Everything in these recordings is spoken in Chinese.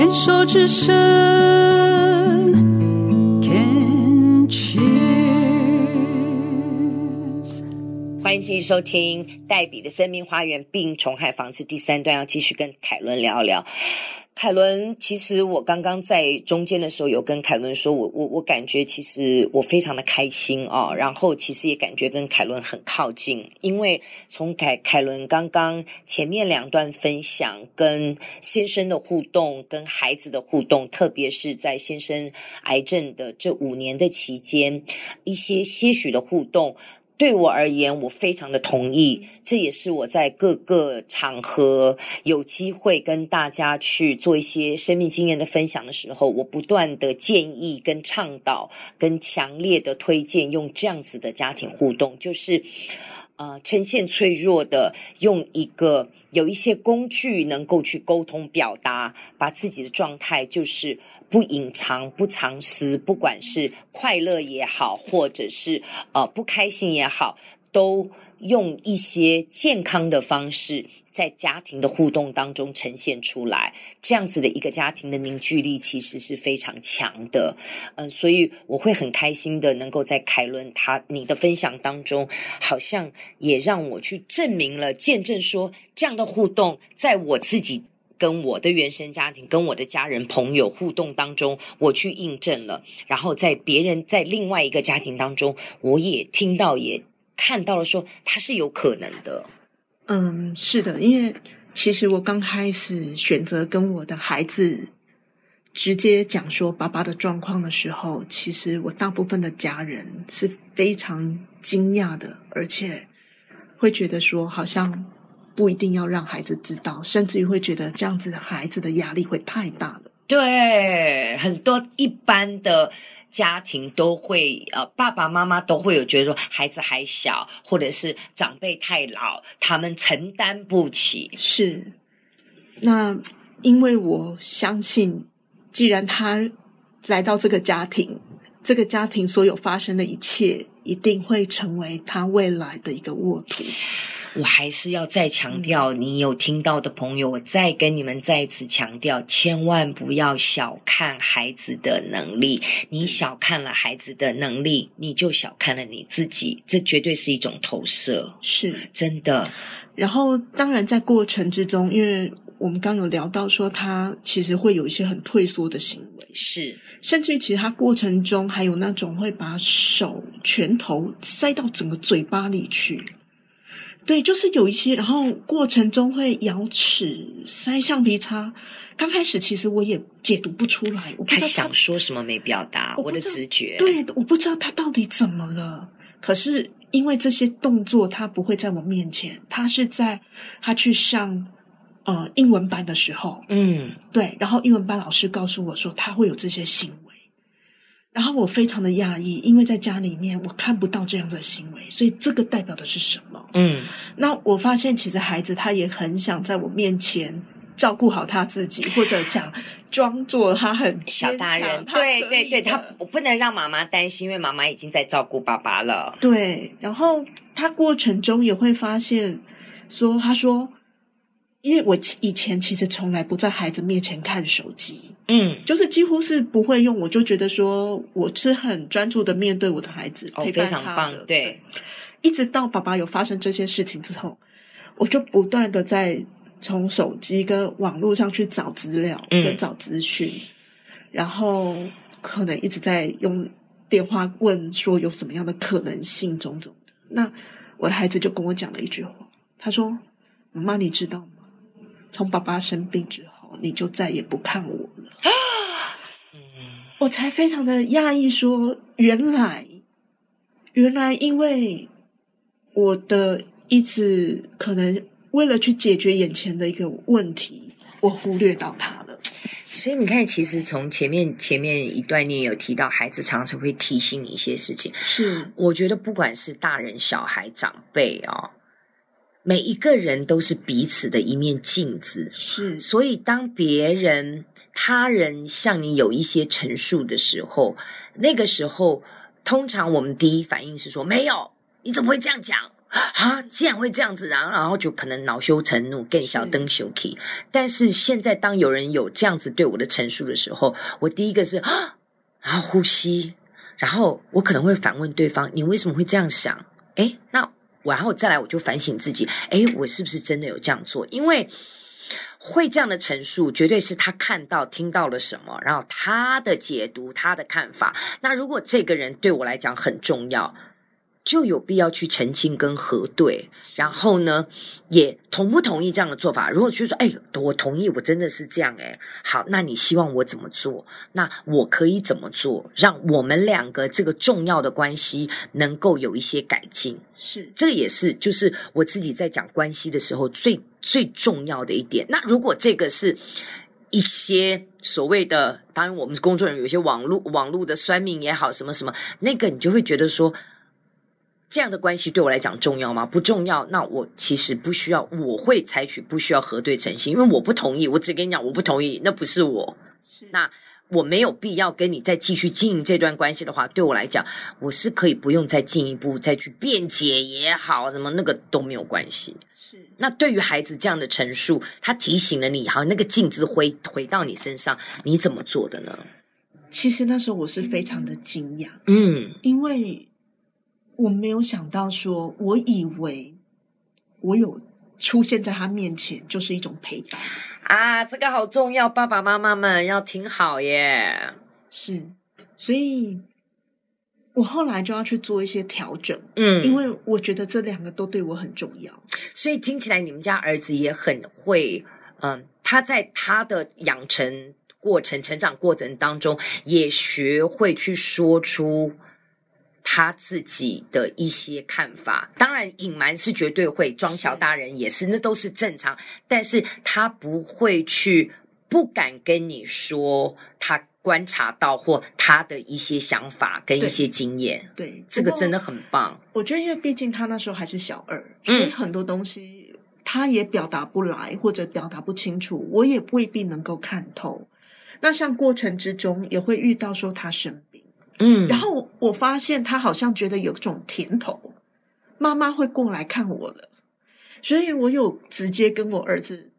牵手之声，Can cheers。欢迎继续收听黛比的生命花园病虫害防治第三段，要继续跟凯伦聊聊。凯伦，其实我刚刚在中间的时候有跟凯伦说，我我我感觉其实我非常的开心啊，然后其实也感觉跟凯伦很靠近，因为从凯凯伦刚刚前面两段分享，跟先生的互动，跟孩子的互动，特别是在先生癌症的这五年的期间，一些些许的互动。对我而言，我非常的同意，这也是我在各个场合有机会跟大家去做一些生命经验的分享的时候，我不断的建议、跟倡导、跟强烈的推荐，用这样子的家庭互动，就是。呃，呈现脆弱的，用一个有一些工具能够去沟通表达，把自己的状态就是不隐藏、不藏私，不管是快乐也好，或者是呃不开心也好，都。用一些健康的方式，在家庭的互动当中呈现出来，这样子的一个家庭的凝聚力其实是非常强的。嗯、所以我会很开心的能够在凯伦他你的分享当中，好像也让我去证明了、见证说，这样的互动，在我自己跟我的原生家庭、跟我的家人朋友互动当中，我去印证了。然后在别人在另外一个家庭当中，我也听到也。看到了，说他是有可能的。嗯，是的，因为其实我刚开始选择跟我的孩子直接讲说爸爸的状况的时候，其实我大部分的家人是非常惊讶的，而且会觉得说好像不一定要让孩子知道，甚至于会觉得这样子孩子的压力会太大了。对，很多一般的。家庭都会呃，爸爸妈妈都会有觉得说孩子还小，或者是长辈太老，他们承担不起。是，那因为我相信，既然他来到这个家庭，这个家庭所有发生的一切，一定会成为他未来的一个沃土。我还是要再强调，你有听到的朋友，我再跟你们再一次强调，千万不要小看孩子的能力。你小看了孩子的能力，你就小看了你自己。这绝对是一种投射，是真的。然后，当然在过程之中，因为我们刚有聊到说，他其实会有一些很退缩的行为，是，甚至于其实他过程中还有那种会把手拳头塞到整个嘴巴里去。对，就是有一些，然后过程中会咬齿、塞橡皮擦。刚开始其实我也解读不出来，我不知道他，他想说什么没表达，我，我的直觉。对，我不知道他到底怎么了。可是因为这些动作，他不会在我面前，他是在他去上呃英文班的时候，嗯，对，然后英文班老师告诉我说他会有这些行为。然后我非常的讶异，因为在家里面我看不到这样的行为，所以这个代表的是什么？嗯，那我发现其实孩子他也很想在我面前照顾好他自己，或者讲装作他很小大人，对对对，他我不能让妈妈担心，因为妈妈已经在照顾爸爸了。对，然后他过程中也会发现说，他说。因为我以前其实从来不在孩子面前看手机，嗯，就是几乎是不会用。我就觉得说，我是很专注的面对我的孩子，哦，陪伴他的，非常棒，对。一直到爸爸有发生这些事情之后，我就不断的在从手机跟网络上去找资料，嗯，跟找资讯，然后可能一直在用电话问说有什么样的可能性，种种的。那我的孩子就跟我讲了一句话，他说：“妈妈，你知道吗？”从爸爸生病之后，你就再也不看我了。嗯，我才非常的讶异，说原来，原来因为我的一直可能为了去解决眼前的一个问题，我忽略到他了。所以你看，其实从前面前面一段，你也有提到，孩子常常会提醒你一些事情。是，我觉得不管是大人、小孩、长辈啊、哦。每一个人都是彼此的一面镜子，是。所以当别人、他人向你有一些陈述的时候，那个时候，通常我们第一反应是说：“没有，你怎么会这样讲？啊，竟然会这样子，然后然后就可能恼羞成怒，更小登羞气。但是现在，当有人有这样子对我的陈述的时候，我第一个是啊，然后呼吸，然后我可能会反问对方：你为什么会这样想？诶，那我然后再来，我就反省自己：诶，我是不是真的有这样做？因为会这样的陈述，绝对是他看到、听到了什么，然后他的解读、他的看法。那如果这个人对我来讲很重要。就有必要去澄清跟核对，然后呢，也同不同意这样的做法？如果就说，哎，我同意，我真的是这样，哎，好，那你希望我怎么做？那我可以怎么做，让我们两个这个重要的关系能够有一些改进？是，这个也是，就是我自己在讲关系的时候最最重要的一点。那如果这个是一些所谓的，当然我们工作人员有一些网络网络的酸民也好，什么什么，那个你就会觉得说。这样的关系对我来讲重要吗？不重要。那我其实不需要，我会采取不需要核对诚信，因为我不同意。我只跟你讲，我不同意，那不是我。是。那我没有必要跟你再继续经营这段关系的话，对我来讲，我是可以不用再进一步再去辩解也好，什么那个都没有关系。是。那对于孩子这样的陈述，他提醒了你，好像那个镜子回回到你身上，你怎么做的呢？其实那时候我是非常的惊讶，嗯，因为。我没有想到说，我以为我有出现在他面前就是一种陪伴啊，这个好重要，爸爸妈妈们要听好耶。是，所以我后来就要去做一些调整，嗯，因为我觉得这两个都对我很重要。所以听起来你们家儿子也很会，嗯，他在他的养成过程、成长过程当中，也学会去说出。他自己的一些看法，当然隐瞒是绝对会，装小大人也是，那都是正常。但是他不会去，不敢跟你说他观察到或他的一些想法跟一些经验。对，对，这个真的很棒。我觉得，因为毕竟他那时候还是小二，所以很多东西他也表达不来，或者表达不清楚，我也未必能够看透。那像过程之中也会遇到说他生病。嗯，然后我发现他好像觉得有种甜头，妈妈会过来看我了，所以我有直接跟我儿子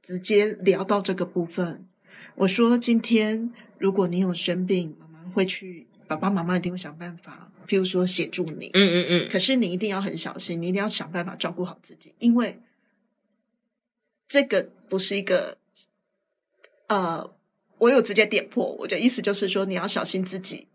直接聊到这个部分。我说：今天如果你有生病，妈妈会去，爸爸妈妈一定会想办法，譬如说协助你。嗯嗯嗯。可是你一定要很小心，你一定要想办法照顾好自己，因为这个不是一个，呃，我有直接点破，我的意思就是说你要小心自己。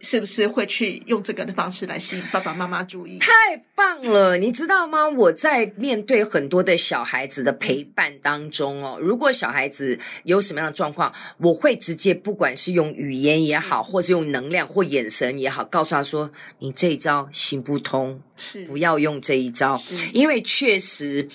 是不是会去用这个的方式来吸引爸爸妈妈注意？太棒了，你知道吗？我在面对很多的小孩子的陪伴当中哦，如果小孩子有什么样的状况，我会直接不管是用语言也好，或是用能量或眼神也好，告诉他说：“你这一招行不通，是不要用这一招，因为确实。”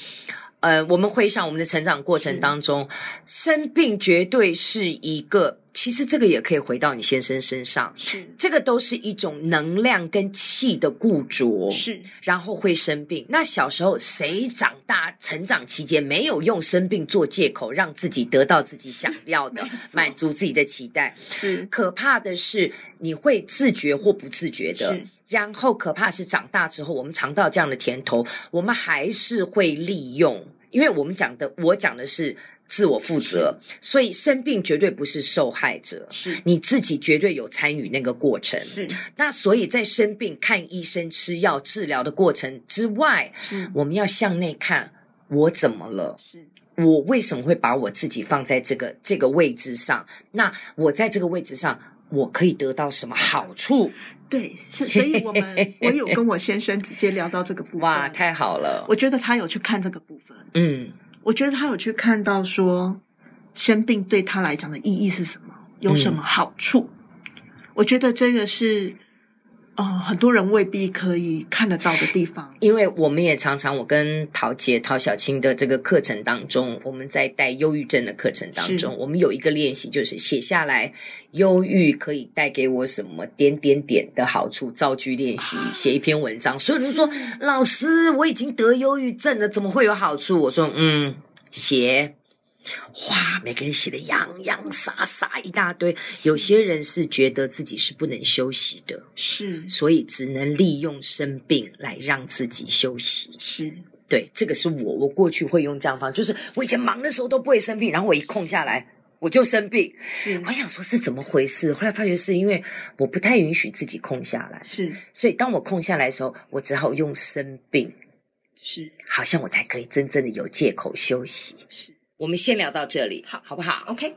呃，我们回想我们的成长过程当中，生病绝对是一个。其实这个也可以回到你先生身上，是这个都是一种能量跟气的固着，是然后会生病。那小时候谁长大成长期间没有用生病做借口，让自己得到自己想要的，满足自己的期待？是可怕的是你会自觉或不自觉的。然后可怕是长大之后，我们尝到这样的甜头，我们还是会利用。因为我们讲的，我讲的是自我负责，所以生病绝对不是受害者，是你自己绝对有参与那个过程。是那所以在生病、看医生、吃药、治疗的过程之外，是我们要向内看，我怎么了？是我为什么会把我自己放在这个这个位置上？那我在这个位置上，我可以得到什么好处？对，是，所以我们 我有跟我先生直接聊到这个部分。哇，太好了！我觉得他有去看这个部分。嗯，我觉得他有去看到说，生病对他来讲的意义是什么，有什么好处。嗯，我觉得这个是。呃，很多人未必可以看得到的地方，因为我们也常常，我跟陶杰、陶小青的这个课程当中，我们在带忧郁症的课程当中，我们有一个练习，就是写下来忧郁可以带给我什么点点点的好处，造句练习，写一篇文章。所以就说，老师，我已经得忧郁症了，怎么会有好处？我说，嗯，写。哇，每个人写的洋洋洒洒一大堆。有些人是觉得自己是不能休息的，是，所以只能利用生病来让自己休息。是，对，这个是我，我过去会用这样方，就是我以前忙的时候都不会生病，然后我一空下来我就生病。是，我想说是怎么回事，后来发觉是因为我不太允许自己空下来，是，所以当我空下来的时候，我只好用生病，是，好像我才可以真正的有借口休息。是。我们先聊到这里，好，好不好？OK。